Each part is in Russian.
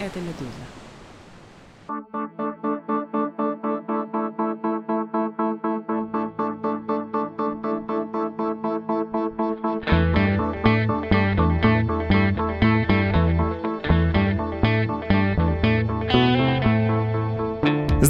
это «Медуза».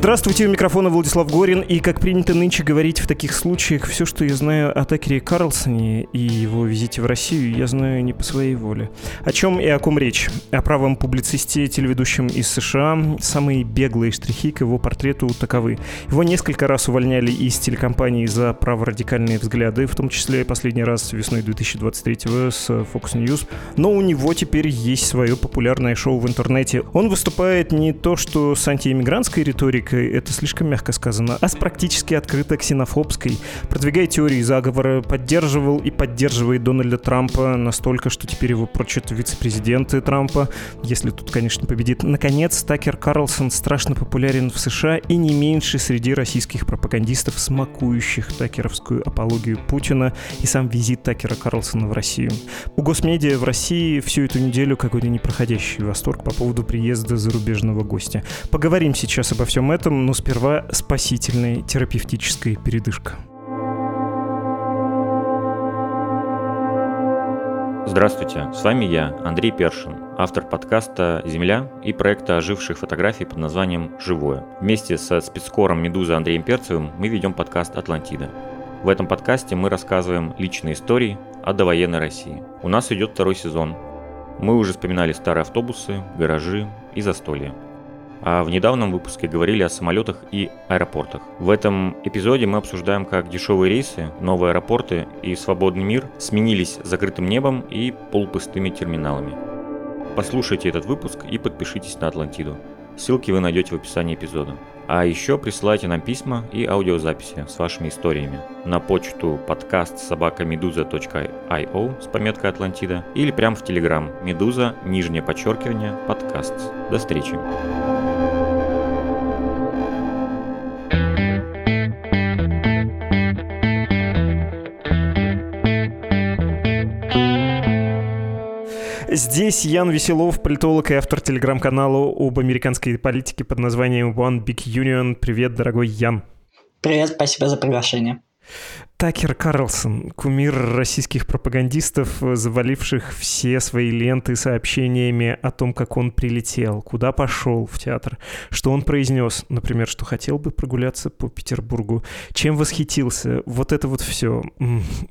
Здравствуйте, у микрофона Владислав Горин, и как принято нынче говорить в таких случаях, все, что я знаю о Такере Карлсоне и его визите в Россию, я знаю не по своей воле. О чем и о ком речь? О правом публицисте, телеведущем из США. Самые беглые штрихи к его портрету таковы. Его несколько раз увольняли из телекомпании за праворадикальные взгляды, в том числе последний раз весной 2023 с Fox News. Но у него теперь есть свое популярное шоу в интернете. Он выступает не то что с антиэмигрантской риторикой, риторикой, это слишком мягко сказано, а с практически открыто ксенофобской, продвигая теории заговора, поддерживал и поддерживает Дональда Трампа настолько, что теперь его прочат вице-президенты Трампа, если тут, конечно, победит. Наконец, Такер Карлсон страшно популярен в США и не меньше среди российских пропагандистов, смакующих такеровскую апологию Путина и сам визит Такера Карлсона в Россию. У госмедиа в России всю эту неделю какой-то непроходящий восторг по поводу приезда зарубежного гостя. Поговорим сейчас обо всем этом, но сперва спасительная терапевтическая передышка. Здравствуйте, с вами я, Андрей Першин, автор подкаста «Земля» и проекта оживших фотографий под названием «Живое». Вместе со спецкором «Медуза» Андреем Перцевым мы ведем подкаст «Атлантида». В этом подкасте мы рассказываем личные истории о довоенной России. У нас идет второй сезон. Мы уже вспоминали старые автобусы, гаражи и застолья а в недавнем выпуске говорили о самолетах и аэропортах. В этом эпизоде мы обсуждаем, как дешевые рейсы, новые аэропорты и свободный мир сменились закрытым небом и полупустыми терминалами. Послушайте этот выпуск и подпишитесь на Атлантиду. Ссылки вы найдете в описании эпизода. А еще присылайте нам письма и аудиозаписи с вашими историями на почту подкаст собакамедуза.io с пометкой Атлантида или прямо в Телеграм Медуза, нижнее подчеркивание, подкаст. До встречи! Здесь Ян Веселов, политолог и автор телеграм-канала об американской политике под названием One Big Union. Привет, дорогой Ян. Привет, спасибо за приглашение. Такер Карлсон, кумир российских пропагандистов, заваливших все свои ленты сообщениями о том, как он прилетел, куда пошел в театр, что он произнес, например, что хотел бы прогуляться по Петербургу, чем восхитился, вот это вот все.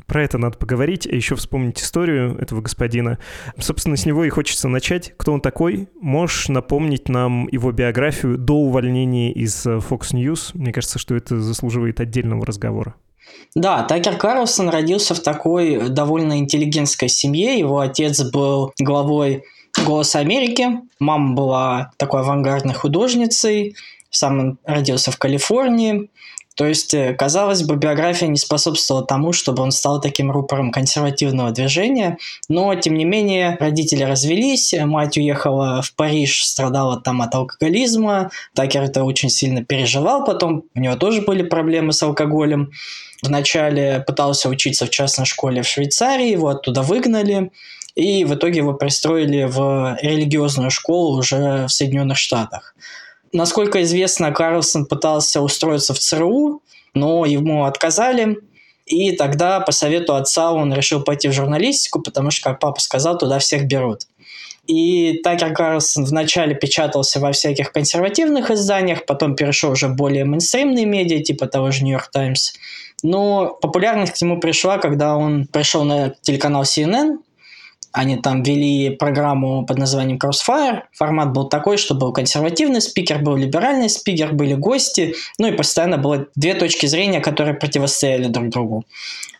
Про это надо поговорить, а еще вспомнить историю этого господина. Собственно, с него и хочется начать. Кто он такой? Можешь напомнить нам его биографию до увольнения из Fox News? Мне кажется, что это заслуживает отдельного разговора. Да, Такер Карлсон родился в такой довольно интеллигентской семье. Его отец был главой «Голоса Америки», мама была такой авангардной художницей, сам он родился в Калифорнии. То есть, э, казалось бы, биография не способствовала тому, чтобы он стал таким рупором консервативного движения, но, тем не менее, родители развелись, мать уехала в Париж, страдала там от алкоголизма, Такер это очень сильно переживал потом, у него тоже были проблемы с алкоголем. Вначале пытался учиться в частной школе в Швейцарии, его оттуда выгнали, и в итоге его пристроили в религиозную школу уже в Соединенных Штатах. Насколько известно, Карлсон пытался устроиться в ЦРУ, но ему отказали. И тогда по совету отца он решил пойти в журналистику, потому что, как папа сказал, туда всех берут. И Такер Карлсон вначале печатался во всяких консервативных изданиях, потом перешел уже в более мейнстримные медиа, типа того же York Times. Но популярность к нему пришла, когда он пришел на телеканал CNN, они там вели программу под названием Crossfire. Формат был такой, что был консервативный спикер, был либеральный спикер, были гости. Ну и постоянно было две точки зрения, которые противостояли друг другу.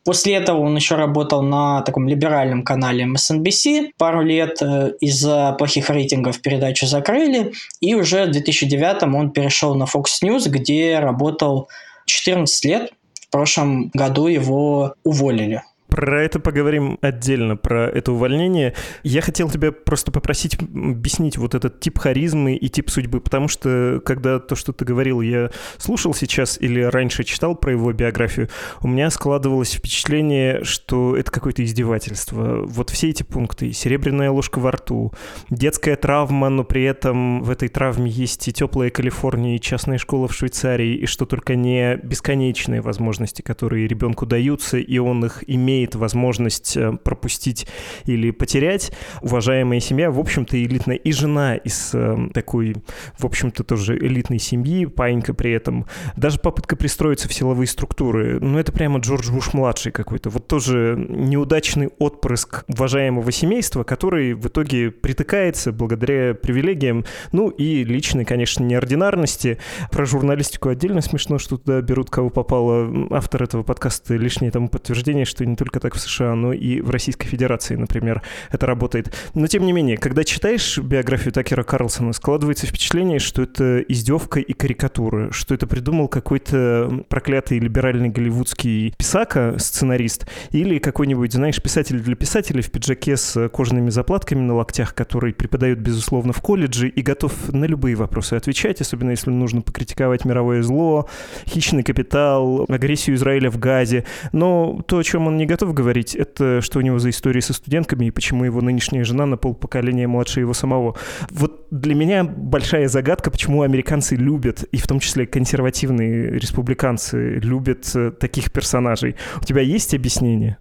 После этого он еще работал на таком либеральном канале MSNBC пару лет. Э, из-за плохих рейтингов передачу закрыли. И уже в 2009 он перешел на Fox News, где работал 14 лет. В прошлом году его уволили. Про это поговорим отдельно, про это увольнение. Я хотел тебя просто попросить объяснить вот этот тип харизмы и тип судьбы, потому что когда то, что ты говорил, я слушал сейчас или раньше читал про его биографию, у меня складывалось впечатление, что это какое-то издевательство. Вот все эти пункты. Серебряная ложка во рту, детская травма, но при этом в этой травме есть и теплая Калифорния, и частная школа в Швейцарии, и что только не бесконечные возможности, которые ребенку даются, и он их имеет имеет возможность э, пропустить или потерять. Уважаемая семья, в общем-то, элитная. И жена из э, такой, в общем-то, тоже элитной семьи, паинька при этом. Даже попытка пристроиться в силовые структуры. Ну, это прямо Джордж Буш-младший какой-то. Вот тоже неудачный отпрыск уважаемого семейства, который в итоге притыкается благодаря привилегиям, ну и личной, конечно, неординарности. Про журналистику отдельно смешно, что туда берут кого попало. Автор этого подкаста лишнее тому подтверждение, что не только так в США, но и в Российской Федерации, например, это работает. Но тем не менее, когда читаешь биографию Такера Карлсона, складывается впечатление, что это издевка и карикатура, что это придумал какой-то проклятый либеральный голливудский писака, сценарист, или какой-нибудь, знаешь, писатель для писателей в пиджаке с кожаными заплатками на локтях, который преподает, безусловно, в колледже и готов на любые вопросы отвечать, особенно если нужно покритиковать мировое зло, хищный капитал, агрессию Израиля в Газе. Но то, о чем он не готов говорить, это что у него за истории со студентками и почему его нынешняя жена на полпоколения младше его самого. Вот для меня большая загадка, почему американцы любят, и в том числе консервативные республиканцы любят э, таких персонажей. У тебя есть объяснение?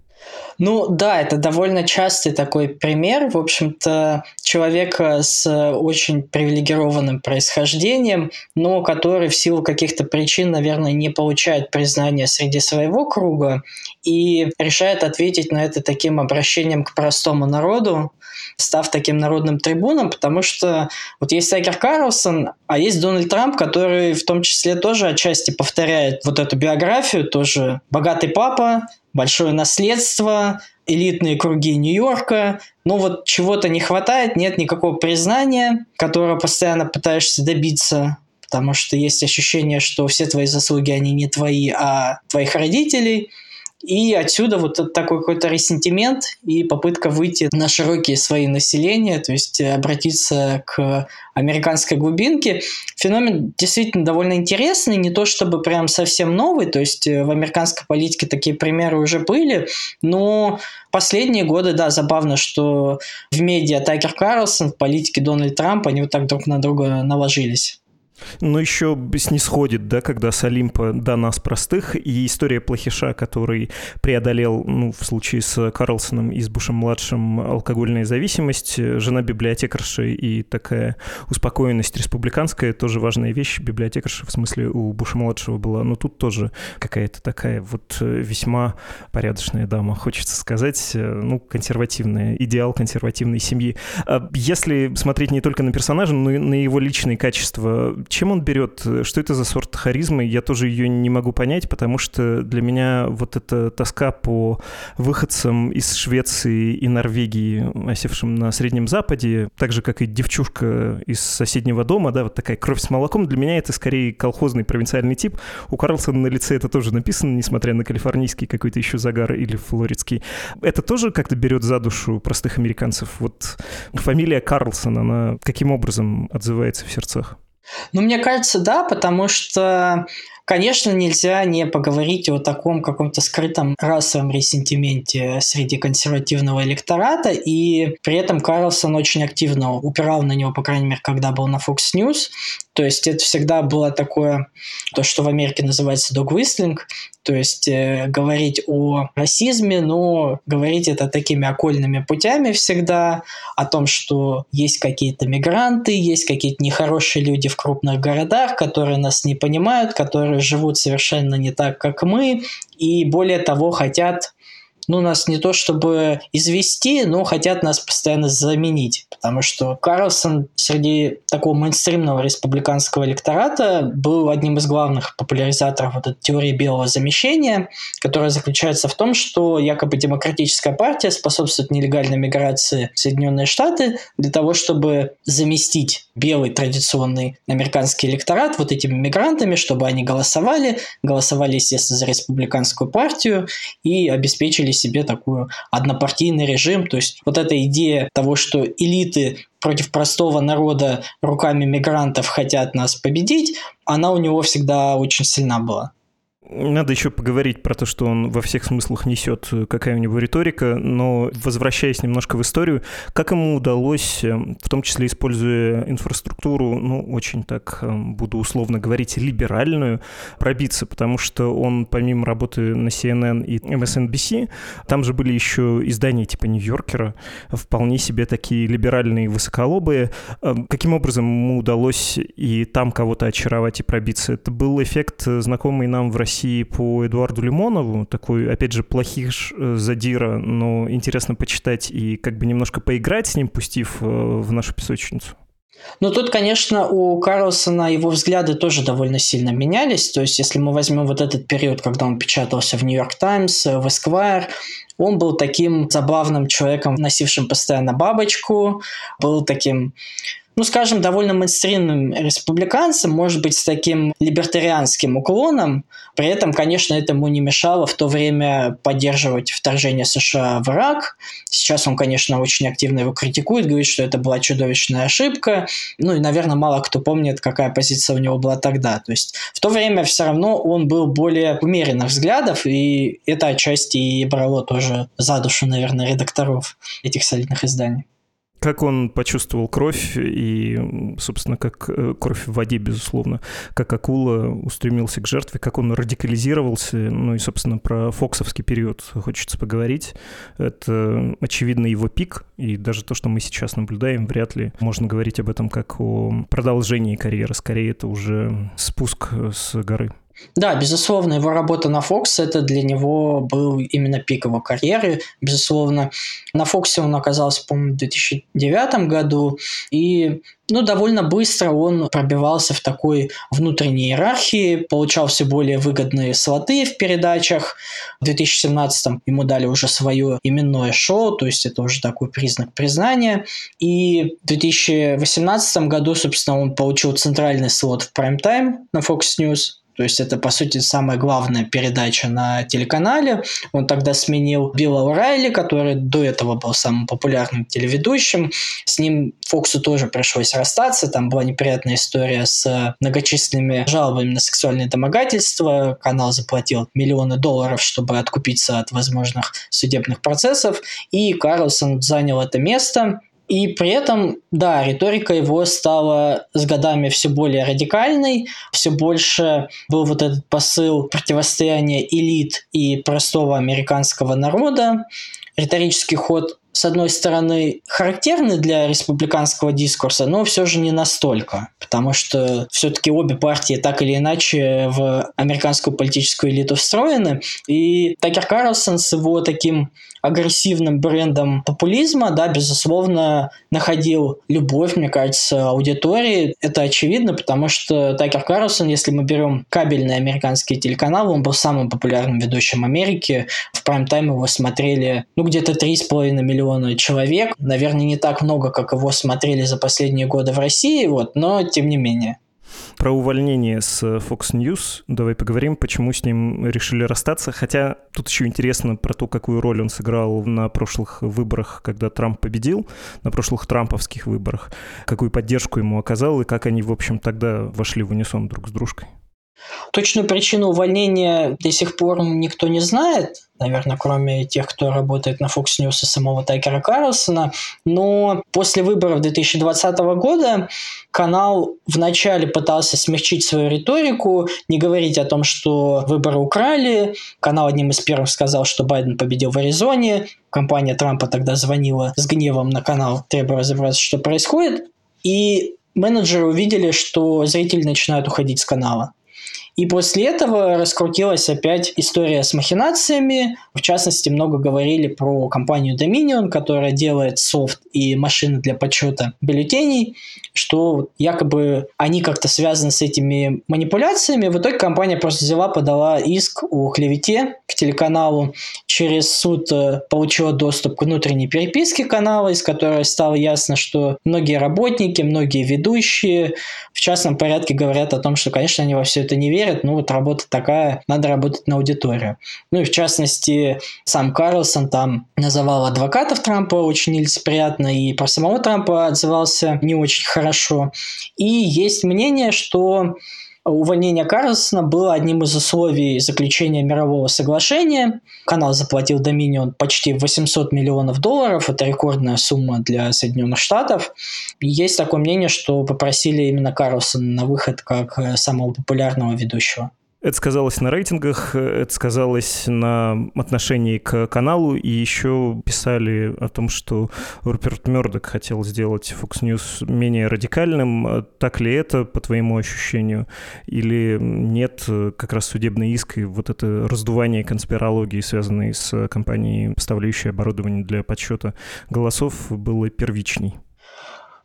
Ну да, это довольно частый такой пример. В общем-то, человека с очень привилегированным происхождением, но который в силу каких-то причин, наверное, не получает признания среди своего круга и решает ответить на это таким обращением к простому народу, став таким народным трибуном, потому что вот есть Такер Карлсон, а есть Дональд Трамп, который в том числе тоже отчасти повторяет вот эту биографию, тоже богатый папа, большое наследство, элитные круги Нью-Йорка, но вот чего-то не хватает, нет никакого признания, которого постоянно пытаешься добиться, потому что есть ощущение, что все твои заслуги, они не твои, а твоих родителей – и отсюда вот такой какой-то ресентимент и попытка выйти на широкие свои населения, то есть обратиться к американской глубинке. Феномен действительно довольно интересный, не то чтобы прям совсем новый, то есть в американской политике такие примеры уже были, но последние годы, да, забавно, что в медиа Такер Карлсон, в политике Дональд Трамп, они вот так друг на друга наложились. Но еще снисходит, да, когда с Олимпа до нас простых, и история плохиша, который преодолел, ну, в случае с Карлсоном и с Бушем-младшим, алкогольная зависимость, жена библиотекарши и такая успокоенность республиканская, тоже важная вещь. Библиотекарша, в смысле, у Буша-младшего была, но тут тоже какая-то такая вот весьма порядочная дама, хочется сказать, ну, консервативная, идеал консервативной семьи. А если смотреть не только на персонажа, но и на его личные качества, чем он берет? Что это за сорт харизмы? Я тоже ее не могу понять, потому что для меня вот эта тоска по выходцам из Швеции и Норвегии, осевшим на Среднем Западе, так же, как и девчушка из соседнего дома, да, вот такая кровь с молоком, для меня это скорее колхозный провинциальный тип. У Карлсона на лице это тоже написано, несмотря на калифорнийский какой-то еще загар или флоридский. Это тоже как-то берет за душу простых американцев. Вот фамилия Карлсон, она каким образом отзывается в сердцах? Ну, мне кажется, да, потому что Конечно, нельзя не поговорить о таком каком-то скрытом расовом ресентименте среди консервативного электората, и при этом Карлсон очень активно упирал на него, по крайней мере, когда был на Fox News. То есть это всегда было такое, то, что в Америке называется whistling, то есть э, говорить о расизме, но говорить это такими окольными путями всегда, о том, что есть какие-то мигранты, есть какие-то нехорошие люди в крупных городах, которые нас не понимают, которые живут совершенно не так, как мы, и более того хотят ну, нас не то чтобы извести, но хотят нас постоянно заменить. Потому что Карлсон среди такого мейнстримного республиканского электората был одним из главных популяризаторов вот этой теории белого замещения, которая заключается в том, что якобы демократическая партия способствует нелегальной миграции в Соединенные Штаты для того, чтобы заместить белый традиционный американский электорат вот этими мигрантами, чтобы они голосовали, голосовали, естественно, за республиканскую партию и обеспечили себе такую однопартийный режим. То есть вот эта идея того, что элиты против простого народа руками мигрантов хотят нас победить, она у него всегда очень сильна была. Надо еще поговорить про то, что он во всех смыслах несет, э, какая у него риторика, но возвращаясь немножко в историю, как ему удалось, э, в том числе используя инфраструктуру, ну, очень так э, буду условно говорить, либеральную, пробиться, потому что он помимо работы на CNN и MSNBC, там же были еще издания типа Нью-Йоркера, вполне себе такие либеральные, высоколобые. Каким образом ему удалось и там кого-то очаровать и пробиться? Это был эффект, знакомый нам в России России по Эдуарду Лимонову, такой, опять же, плохих э, задира, но интересно почитать и как бы немножко поиграть с ним, пустив э, в нашу песочницу. Ну, тут, конечно, у Карлсона его взгляды тоже довольно сильно менялись. То есть, если мы возьмем вот этот период, когда он печатался в Нью-Йорк Таймс, в Esquire, он был таким забавным человеком, носившим постоянно бабочку, был таким ну, скажем, довольно мейнстримным республиканцем, может быть, с таким либертарианским уклоном. При этом, конечно, этому не мешало в то время поддерживать вторжение США в Ирак. Сейчас он, конечно, очень активно его критикует, говорит, что это была чудовищная ошибка. Ну и, наверное, мало кто помнит, какая позиция у него была тогда. То есть в то время все равно он был более умеренных взглядов, и это отчасти и брало тоже за душу, наверное, редакторов этих солидных изданий. Как он почувствовал кровь и, собственно, как э, кровь в воде, безусловно, как акула устремился к жертве, как он радикализировался, ну и, собственно, про фоксовский период хочется поговорить. Это, очевидно, его пик, и даже то, что мы сейчас наблюдаем, вряд ли можно говорить об этом как о продолжении карьеры, скорее это уже спуск с горы. Да, безусловно, его работа на Fox это для него был именно пик его карьеры. Безусловно, на Fox он оказался, по-моему, в 2009 году. И ну, довольно быстро он пробивался в такой внутренней иерархии, получал все более выгодные слоты в передачах. В 2017 ему дали уже свое именное шоу, то есть это уже такой признак признания. И в 2018 году, собственно, он получил центральный слот в прайм-тайм на Fox News. То есть это, по сути, самая главная передача на телеканале. Он тогда сменил Билла Урайли, который до этого был самым популярным телеведущим. С ним Фоксу тоже пришлось расстаться. Там была неприятная история с многочисленными жалобами на сексуальные домогательства. Канал заплатил миллионы долларов, чтобы откупиться от возможных судебных процессов. И Карлсон занял это место. И при этом, да, риторика его стала с годами все более радикальной, все больше был вот этот посыл противостояния элит и простого американского народа. Риторический ход с одной стороны, характерны для республиканского дискурса, но все же не настолько, потому что все-таки обе партии так или иначе в американскую политическую элиту встроены, и Такер Карлсон с его таким агрессивным брендом популизма, да, безусловно, находил любовь, мне кажется, аудитории. Это очевидно, потому что Такер Карлсон, если мы берем кабельный американский телеканал, он был самым популярным ведущим Америки. В прайм-тайм его смотрели, ну, где-то 3,5 миллиона человек. Наверное, не так много, как его смотрели за последние годы в России, вот, но тем не менее. Про увольнение с Fox News давай поговорим, почему с ним решили расстаться. Хотя тут еще интересно про то, какую роль он сыграл на прошлых выборах, когда Трамп победил, на прошлых трамповских выборах, какую поддержку ему оказал и как они, в общем, тогда вошли в унисон друг с дружкой. Точную причину увольнения до сих пор никто не знает, наверное, кроме тех, кто работает на Fox News и самого Тайкера Карлсона. Но после выборов 2020 года канал вначале пытался смягчить свою риторику, не говорить о том, что выборы украли. Канал одним из первых сказал, что Байден победил в Аризоне. Компания Трампа тогда звонила с гневом на канал, требуя разобраться, что происходит. И менеджеры увидели, что зрители начинают уходить с канала. И после этого раскрутилась опять история с махинациями. В частности, много говорили про компанию Dominion, которая делает софт и машины для подсчета бюллетеней, что якобы они как-то связаны с этими манипуляциями. В итоге компания просто взяла, подала иск о клевете к телеканалу. Через суд э, получила доступ к внутренней переписке канала, из которой стало ясно, что многие работники, многие ведущие в частном порядке говорят о том, что, конечно, они во все это не верят, верят, ну вот работа такая, надо работать на аудиторию. Ну и в частности, сам Карлсон там называл адвокатов Трампа очень нелицеприятно и про самого Трампа отзывался не очень хорошо. И есть мнение, что Увольнение Карлсона было одним из условий заключения мирового соглашения. Канал заплатил Доминион почти 800 миллионов долларов. Это рекордная сумма для Соединенных Штатов. Есть такое мнение, что попросили именно Карлсона на выход как э, самого популярного ведущего. Это сказалось на рейтингах, это сказалось на отношении к каналу, и еще писали о том, что Руперт Мердок хотел сделать Fox News менее радикальным. Так ли это, по твоему ощущению? Или нет, как раз судебный иск и вот это раздувание конспирологии, связанной с компанией, поставляющей оборудование для подсчета голосов, было первичней?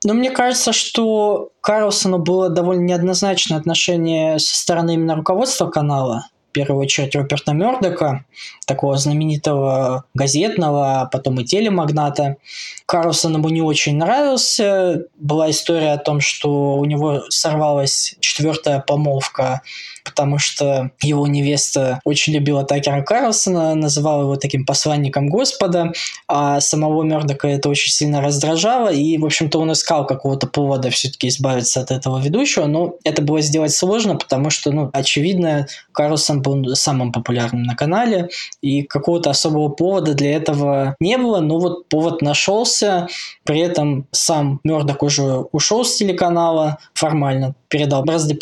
Но мне кажется, что Карлсону было довольно неоднозначное отношение со стороны именно руководства канала в первую очередь Роберта Мердока, такого знаменитого газетного, а потом и телемагната. Карлсон ему не очень нравился. Была история о том, что у него сорвалась четвертая помолвка потому что его невеста очень любила Такера Карлсона, называла его таким посланником Господа, а самого Мердока это очень сильно раздражало, и, в общем-то, он искал какого-то повода все-таки избавиться от этого ведущего, но это было сделать сложно, потому что, ну, очевидно, Карлсон был самым популярным на канале, и какого-то особого повода для этого не было, но вот повод нашелся, при этом сам Мердок уже ушел с телеканала формально, передал бразды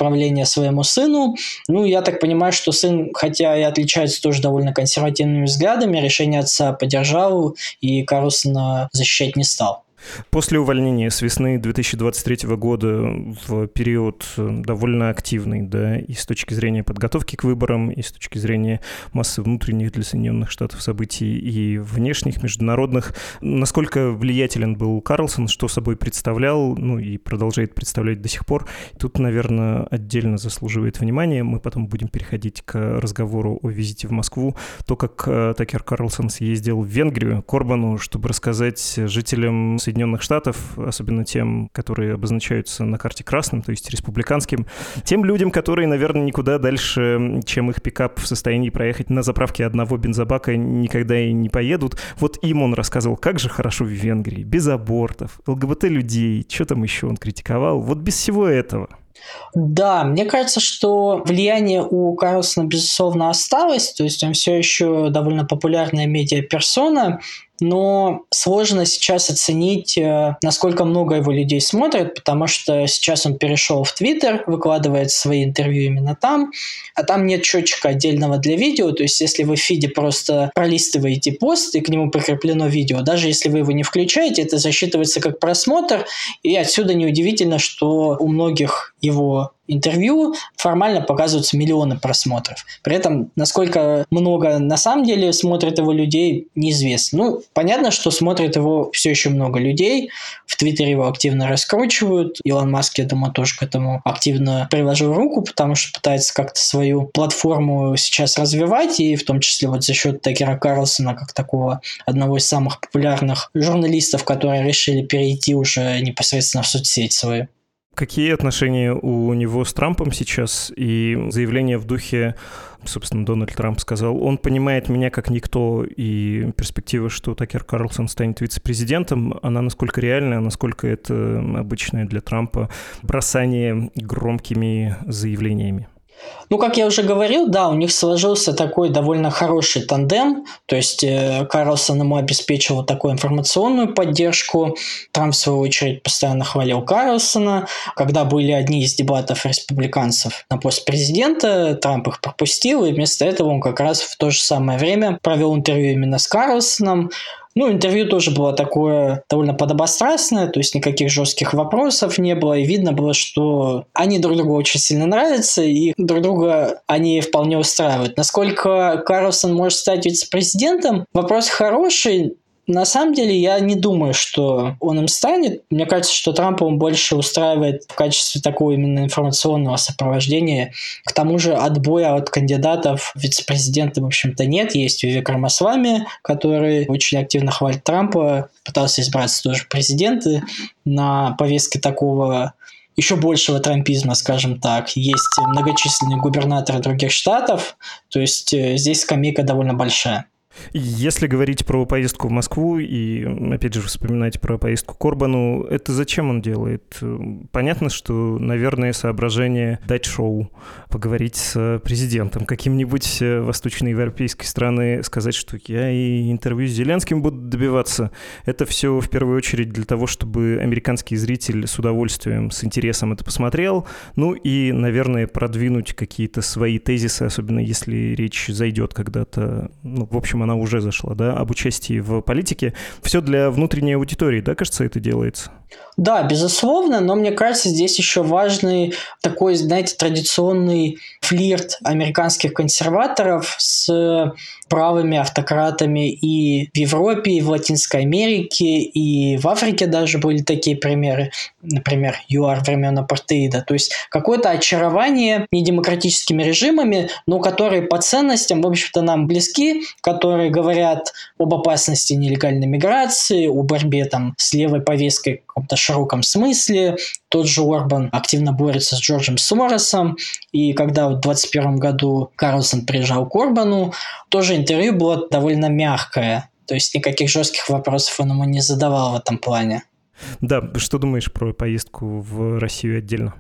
своему сыну. Ну, я так понимаю, что сын, хотя и отличается тоже довольно консервативными взглядами, решение отца поддержал и Карлсона защищать не стал. После увольнения с весны 2023 года в период э, довольно активный, да, и с точки зрения подготовки к выборам, и с точки зрения массы внутренних для Соединенных Штатов событий и внешних, международных, насколько влиятелен был Карлсон, что собой представлял, ну и продолжает представлять до сих пор, тут, наверное, отдельно заслуживает внимания. Мы потом будем переходить к разговору о визите в Москву. То, как э, Такер Карлсон съездил в Венгрию, Корбану, чтобы рассказать жителям Соединенных Штатов, особенно тем, которые обозначаются на карте красным, то есть республиканским, тем людям, которые, наверное, никуда дальше, чем их пикап в состоянии проехать на заправке одного бензобака, никогда и не поедут. Вот им он рассказывал, как же хорошо в Венгрии, без абортов, ЛГБТ-людей, что там еще он критиковал. Вот без всего этого. Да, мне кажется, что влияние у Карлсона, безусловно, осталось, то есть он все еще довольно популярная медиаперсона, но сложно сейчас оценить, э, насколько много его людей смотрят, потому что сейчас он перешел в Твиттер, выкладывает свои интервью именно там, а там нет счетчика отдельного для видео, то есть если вы в фиде просто пролистываете пост и к нему прикреплено видео, даже если вы его не включаете, это засчитывается как просмотр, и отсюда неудивительно, что у многих его интервью формально показываются миллионы просмотров. При этом, насколько много на самом деле смотрят его людей, неизвестно. Ну, понятно, что смотрит его все еще много людей. В Твиттере его активно раскручивают. Илон Маск, я думаю, тоже к этому активно приложил руку, потому что пытается как-то свою платформу сейчас развивать, и в том числе вот за счет Такера Карлсона, как такого одного из самых популярных журналистов, которые решили перейти уже непосредственно в соцсеть свою. Какие отношения у него с Трампом сейчас и заявление в духе, собственно, Дональд Трамп сказал, он понимает меня как никто, и перспектива, что Такер Карлсон станет вице-президентом, она насколько реальная, насколько это обычное для Трампа бросание громкими заявлениями? Ну, как я уже говорил, да, у них сложился такой довольно хороший тандем, то есть э, Карлсон ему обеспечивал такую информационную поддержку, Трамп, в свою очередь, постоянно хвалил Карлсона. Когда были одни из дебатов республиканцев на пост президента, Трамп их пропустил, и вместо этого он как раз в то же самое время провел интервью именно с Карлсоном, ну, интервью тоже было такое довольно подобострастное, то есть никаких жестких вопросов не было, и видно было, что они друг другу очень сильно нравятся, и друг друга они вполне устраивают. Насколько Карлсон может стать вице-президентом, вопрос хороший, на самом деле я не думаю, что он им станет. Мне кажется, что Трампа он больше устраивает в качестве такого именно информационного сопровождения. К тому же отбоя от кандидатов вице-президента, в общем-то, нет. Есть Вивек Рамасвами, который очень активно хвалит Трампа, пытался избраться тоже президенты на повестке такого еще большего трампизма, скажем так. Есть многочисленные губернаторы других штатов, то есть э, здесь скамейка довольно большая. Если говорить про поездку в Москву и, опять же, вспоминать про поездку к Орбану, это зачем он делает? Понятно, что, наверное, соображение дать шоу, поговорить с президентом каким-нибудь э, восточноевропейской страны, сказать, что я и интервью с Зеленским буду добиваться. Это все в первую очередь для того, чтобы американский зритель с удовольствием, с интересом это посмотрел, ну и, наверное, продвинуть какие-то свои тезисы, особенно если речь зайдет когда-то, ну, в общем, она уже зашла, да, об участии в политике. Все для внутренней аудитории, да, кажется, это делается? Да, безусловно, но мне кажется, здесь еще важный такой, знаете, традиционный флирт американских консерваторов с правыми автократами и в Европе, и в Латинской Америке, и в Африке даже были такие примеры, например, ЮАР времен апартеида. То есть какое-то очарование недемократическими режимами, но которые по ценностям, в общем-то, нам близки, которые говорят об опасности нелегальной миграции, о борьбе там с левой повесткой в каком-то широком смысле. Тот же Орбан активно борется с Джорджем Соросом, и когда в 2021 году Карлсон приезжал к Орбану, тоже интервью было довольно мягкое, то есть никаких жестких вопросов он ему не задавал в этом плане. Да, что думаешь про поездку в Россию отдельно?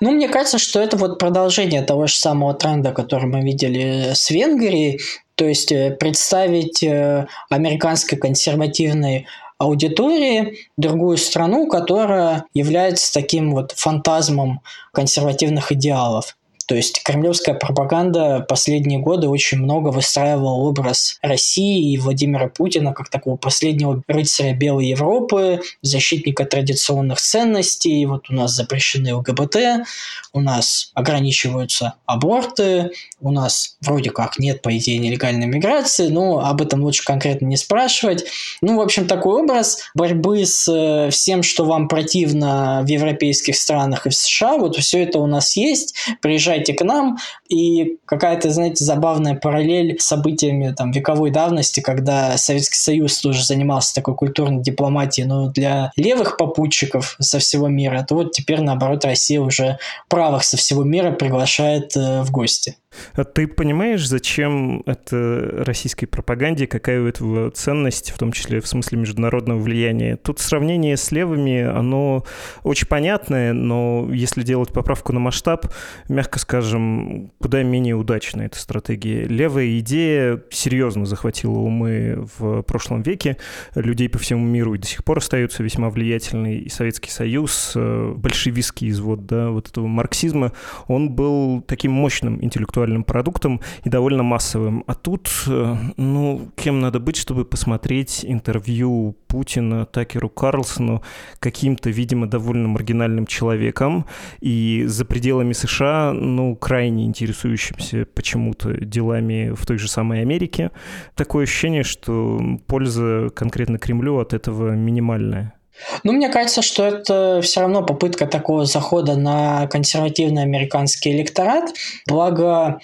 Ну, мне кажется, что это вот продолжение того же самого тренда, который мы видели с Венгрией, то есть э, представить э, американской консервативной аудитории другую страну, которая является таким вот фантазмом консервативных идеалов. То есть кремлевская пропаганда последние годы очень много выстраивала образ России и Владимира Путина как такого последнего рыцаря Белой Европы, защитника традиционных ценностей. Вот у нас запрещены ЛГБТ, у нас ограничиваются аборты, у нас вроде как нет, по идее, нелегальной миграции, но об этом лучше конкретно не спрашивать. Ну, в общем, такой образ борьбы с э, всем, что вам противно в европейских странах и в США, вот все это у нас есть. Приезжайте приезжайте к нам, и какая-то, знаете, забавная параллель с событиями там вековой давности, когда Советский Союз тоже занимался такой культурной дипломатией, но для левых попутчиков со всего мира, то вот теперь, наоборот, Россия уже правых со всего мира приглашает э, в гости. А ты понимаешь, зачем это российской пропаганде, какая у этого ценность, в том числе в смысле международного влияния? Тут сравнение с левыми, оно очень понятное, но если делать поправку на масштаб, мягко скажем, куда менее удачная эта стратегия. Левая идея серьезно захватила умы в прошлом веке людей по всему миру и до сих пор остается весьма влиятельный. И Советский Союз, э, большевистский извод да, вот этого марксизма, он был таким мощным интеллектуальным интеллектуальным продуктом и довольно массовым. А тут, э, ну, кем надо быть, чтобы посмотреть интервью Путина Такеру Карлсону каким-то, видимо, довольно маргинальным человеком и за пределами США, ну, крайне интересующимся почему-то делами в той же самой Америке. Такое ощущение, что польза конкретно Кремлю от этого минимальная. Ну, мне кажется, что это все равно попытка такого захода на консервативный американский электорат. Благо,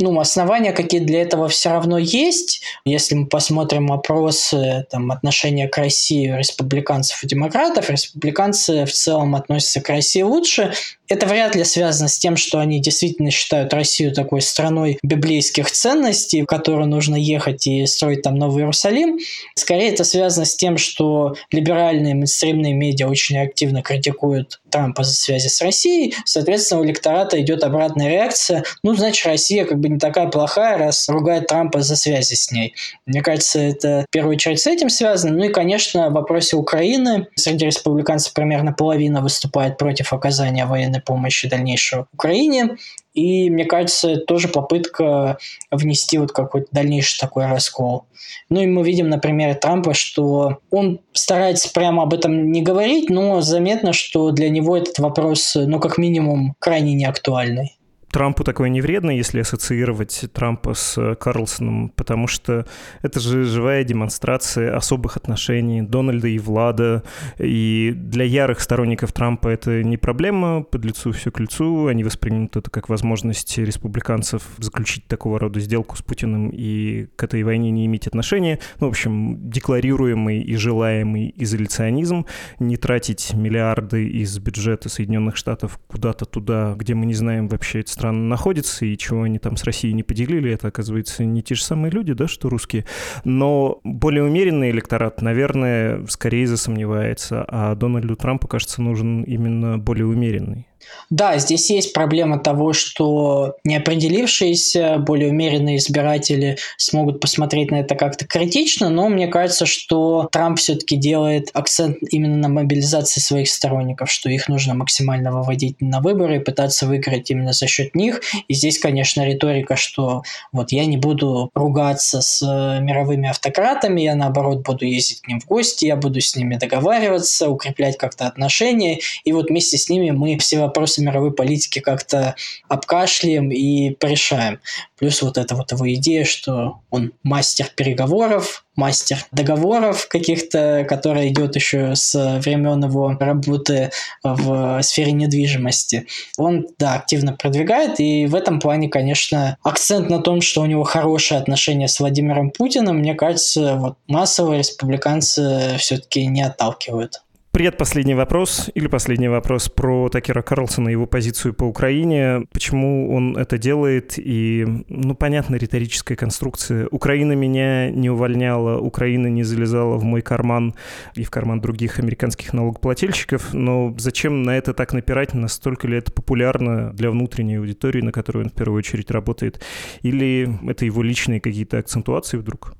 ну, основания какие для этого все равно есть. Если мы посмотрим опросы там, отношения к России республиканцев и демократов, республиканцы в целом относятся к России лучше. Это вряд ли связано с тем, что они действительно считают Россию такой страной библейских ценностей, в которую нужно ехать и строить там Новый Иерусалим. Скорее это связано с тем, что либеральные мейнстримные медиа очень активно критикуют Трампа за связи с Россией. Соответственно, у электората идет обратная реакция. Ну, значит, Россия как бы не такая плохая, раз ругает Трампа за связи с ней. Мне кажется, это в первую очередь с этим связано. Ну и, конечно, в вопросе Украины среди республиканцев примерно половина выступает против оказания военной помощи дальнейшего Украине. И, мне кажется, тоже попытка внести вот какой-то дальнейший такой раскол. Ну и мы видим на примере Трампа, что он старается прямо об этом не говорить, но заметно, что для него этот вопрос, ну, как минимум, крайне неактуальный. Трампу такое не вредно, если ассоциировать Трампа с Карлсоном, потому что это же живая демонстрация особых отношений Дональда и Влада, и для ярых сторонников Трампа это не проблема, под лицу все к лицу, они воспримут это как возможность республиканцев заключить такого рода сделку с Путиным и к этой войне не иметь отношения. Ну, в общем, декларируемый и желаемый изоляционизм, не тратить миллиарды из бюджета Соединенных Штатов куда-то туда, где мы не знаем вообще эта страна находится и чего они там с Россией не поделили, это, оказывается, не те же самые люди, да, что русские. Но более умеренный электорат, наверное, скорее засомневается, а Дональду Трампу, кажется, нужен именно более умеренный. Да, здесь есть проблема того, что неопределившиеся, более умеренные избиратели смогут посмотреть на это как-то критично, но мне кажется, что Трамп все-таки делает акцент именно на мобилизации своих сторонников, что их нужно максимально выводить на выборы и пытаться выиграть именно за счет них. И здесь, конечно, риторика, что вот я не буду ругаться с мировыми автократами, я наоборот буду ездить к ним в гости, я буду с ними договариваться, укреплять как-то отношения, и вот вместе с ними мы все вопросы мировой политики как-то обкашляем и порешаем. Плюс вот эта вот его идея, что он мастер переговоров, мастер договоров каких-то, который идет еще с времен его работы в сфере недвижимости. Он, да, активно продвигает, и в этом плане, конечно, акцент на том, что у него хорошие отношения с Владимиром Путиным, мне кажется, вот массовые республиканцы все-таки не отталкивают. Предпоследний вопрос или последний вопрос про Такера Карлсона и его позицию по Украине. Почему он это делает? И, ну, понятно, риторическая конструкция. Украина меня не увольняла, Украина не залезала в мой карман и в карман других американских налогоплательщиков. Но зачем на это так напирать? Настолько ли это популярно для внутренней аудитории, на которую он в первую очередь работает? Или это его личные какие-то акцентуации вдруг?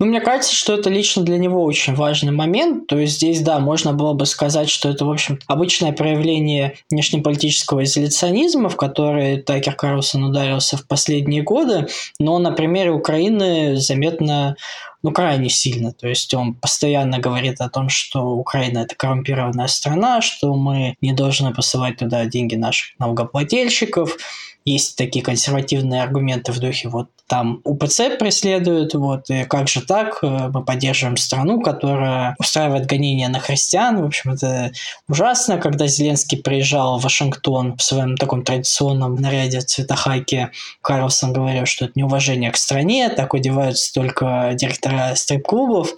Ну, мне кажется, что это лично для него очень важный момент. То есть здесь, да, можно было бы сказать, что это, в общем, обычное проявление внешнеполитического изоляционизма, в который Такер Карлсон ударился в последние годы. Но на примере Украины заметно ну, крайне сильно. То есть он постоянно говорит о том, что Украина это коррумпированная страна, что мы не должны посылать туда деньги наших налогоплательщиков, есть такие консервативные аргументы в духе вот там УПЦ преследуют, вот, и как же так, э, мы поддерживаем страну, которая устраивает гонения на христиан, в общем, это ужасно, когда Зеленский приезжал в Вашингтон в своем таком традиционном наряде цвета хайки, Карлсон говорил, что это неуважение к стране, так одеваются только директора стрип-клубов,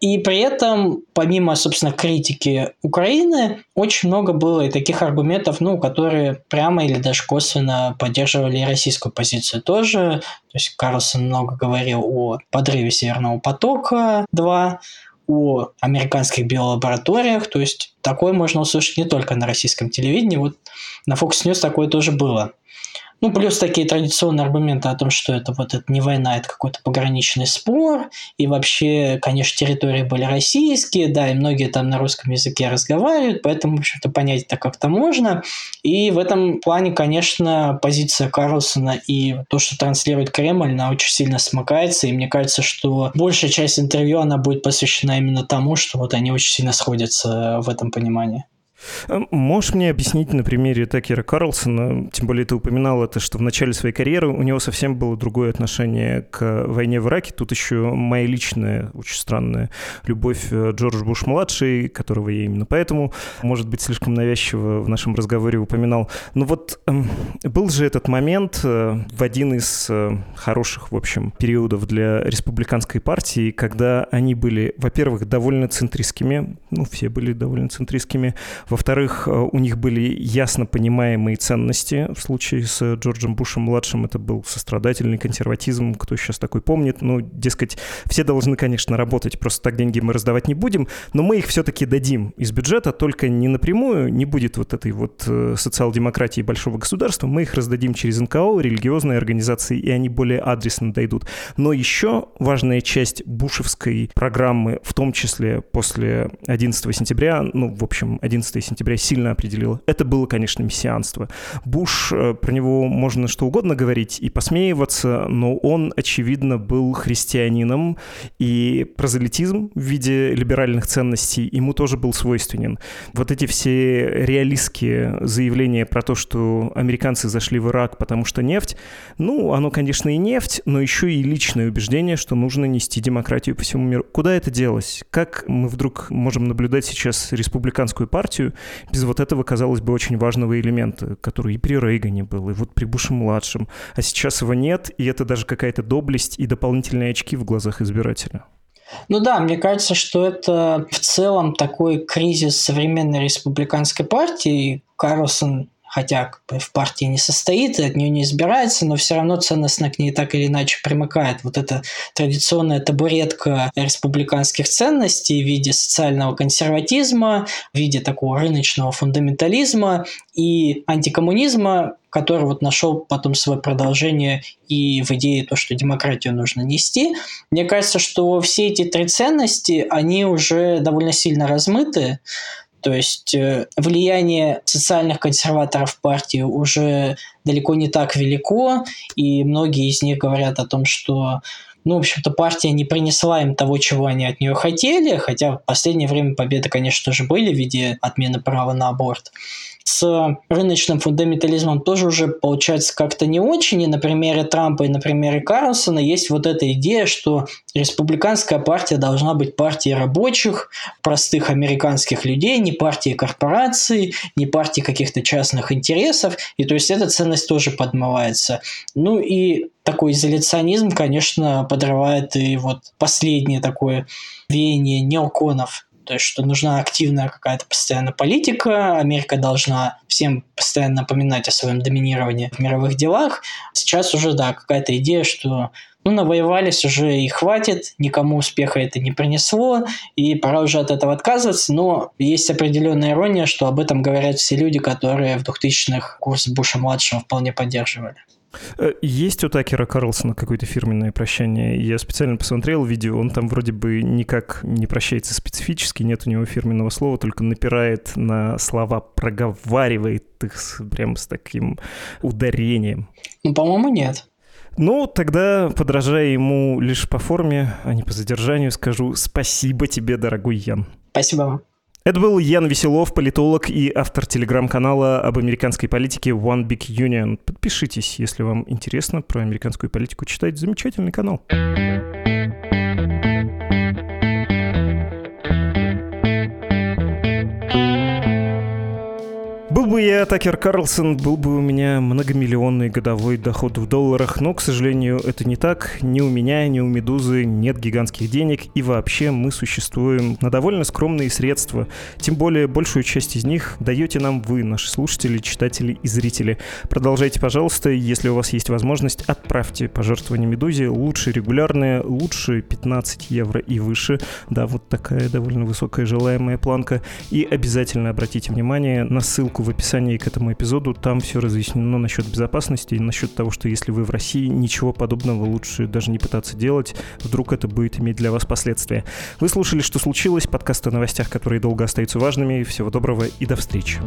и при этом, помимо, собственно, критики Украины, очень много было и таких аргументов, ну, которые прямо или даже косвенно поддерживали и российскую позицию тоже. То есть Карлсон много говорил о подрыве Северного потока-2, о американских биолабораториях. То есть такое можно услышать не только на российском телевидении. Вот на Fox News такое тоже было. Ну, плюс такие традиционные аргументы о том, что это вот это не война, это какой-то пограничный спор, и вообще, конечно, территории были российские, да, и многие там на русском языке разговаривают, поэтому, в общем-то, понять это как-то можно. И в этом плане, конечно, позиция Карлсона и то, что транслирует Кремль, она очень сильно смыкается, и мне кажется, что большая часть интервью, она будет посвящена именно тому, что вот они очень сильно сходятся в этом понимании. Э, можешь мне объяснить на примере Такера Карлсона, тем более ты упоминал это, что в начале своей карьеры у него совсем было другое отношение к войне в Ираке. Тут еще моя личная, очень странная любовь э, Джордж Буш-младший, которого я именно поэтому, может быть, слишком навязчиво в нашем разговоре упоминал. Но вот эм, был же этот момент э, в один из хороших, в общем, периодов для республиканской партии, когда они были, во-первых, довольно центристскими, ну, все были довольно центристскими, во-вторых, э, у них были ясно понимаемые ценности. В случае с Джорджем Бушем-младшим это был сострадательный консерватизм, кто сейчас такой помнит. Ну, дескать, все должны, конечно, работать, просто так деньги мы раздавать не будем, но мы их все-таки дадим из бюджета, только не напрямую, не будет вот этой вот э, социал-демократии большого государства, мы их раздадим через НКО, религиозные организации, и они более адресно дойдут. Но еще важная часть бушевской программы, в том числе после 11 сентября, ну, в общем, 11 11 сентября сильно определило. Это было, конечно, мессианство. Буш, э, про него можно что угодно говорить и посмеиваться, но он, очевидно, был христианином, и прозелитизм в виде либеральных ценностей ему тоже был свойственен. Вот эти все реалистские заявления про то, что американцы зашли в Ирак, потому что нефть, ну, оно, конечно, и нефть, но еще и личное убеждение, что нужно нести демократию по всему миру. Куда это делось? Как мы вдруг можем наблюдать сейчас республиканскую партию без вот этого, казалось бы, очень важного элемента, который и при Рейгане был, и вот при Буше-младшем, а сейчас его нет, и это даже какая-то доблесть и дополнительные очки в глазах избирателя. Ну да, мне кажется, что это в целом такой кризис современной республиканской партии. Карлсон хотя в партии не состоит и от нее не избирается, но все равно ценностно к ней так или иначе примыкает. Вот эта традиционная табуретка республиканских ценностей в виде социального консерватизма, в виде такого рыночного фундаментализма и антикоммунизма, который вот нашел потом свое продолжение и в идее то, что демократию нужно нести. Мне кажется, что все эти три ценности, они уже довольно сильно размыты, то есть э, влияние социальных консерваторов партии уже далеко не так велико, и многие из них говорят о том, что ну, в общем-то, партия не принесла им того, чего они от нее хотели, хотя в последнее время победы, конечно же, были в виде отмены права на аборт с рыночным фундаментализмом тоже уже получается как-то не очень. И на примере Трампа и на примере Карлсона есть вот эта идея, что республиканская партия должна быть партией рабочих, простых американских людей, не партией корпораций, не партией каких-то частных интересов. И то есть эта ценность тоже подмывается. Ну и такой изоляционизм, конечно, подрывает и вот последнее такое веяние неоконов то есть что нужна активная какая-то постоянная политика, Америка должна всем постоянно напоминать о своем доминировании в мировых делах. Сейчас уже, да, какая-то идея, что ну, навоевались уже и хватит, никому успеха это не принесло, и пора уже от этого отказываться, но есть определенная ирония, что об этом говорят все люди, которые в 2000-х курс Буша-младшего вполне поддерживали. Э, есть у Такера Карлсона какое-то фирменное прощание. Я специально посмотрел видео, он там вроде бы никак не прощается специфически, нет у него фирменного слова, только напирает на слова, проговаривает их с, прям с таким ударением. Ну, по-моему, нет. Ну, тогда, подражая ему лишь по форме, а не по задержанию, скажу спасибо тебе, дорогой Ян. Спасибо вам. Это был Ян Веселов, политолог и автор телеграм-канала об американской политике One Big Union. Подпишитесь, если вам интересно про американскую политику читать. Замечательный канал. Был бы я Такер Карлсон, был бы у меня многомиллионный годовой доход в долларах, но, к сожалению, это не так. Ни у меня, ни у Медузы нет гигантских денег, и вообще мы существуем на довольно скромные средства. Тем более, большую часть из них даете нам вы, наши слушатели, читатели и зрители. Продолжайте, пожалуйста, если у вас есть возможность, отправьте пожертвования Медузе. Лучше регулярные, лучше 15 евро и выше. Да, вот такая довольно высокая желаемая планка. И обязательно обратите внимание на ссылку в описании к этому эпизоду. Там все разъяснено насчет безопасности и насчет того, что если вы в России, ничего подобного лучше даже не пытаться делать. Вдруг это будет иметь для вас последствия. Вы слушали «Что случилось?» Подкаст о новостях, которые долго остаются важными. Всего доброго и до встречи.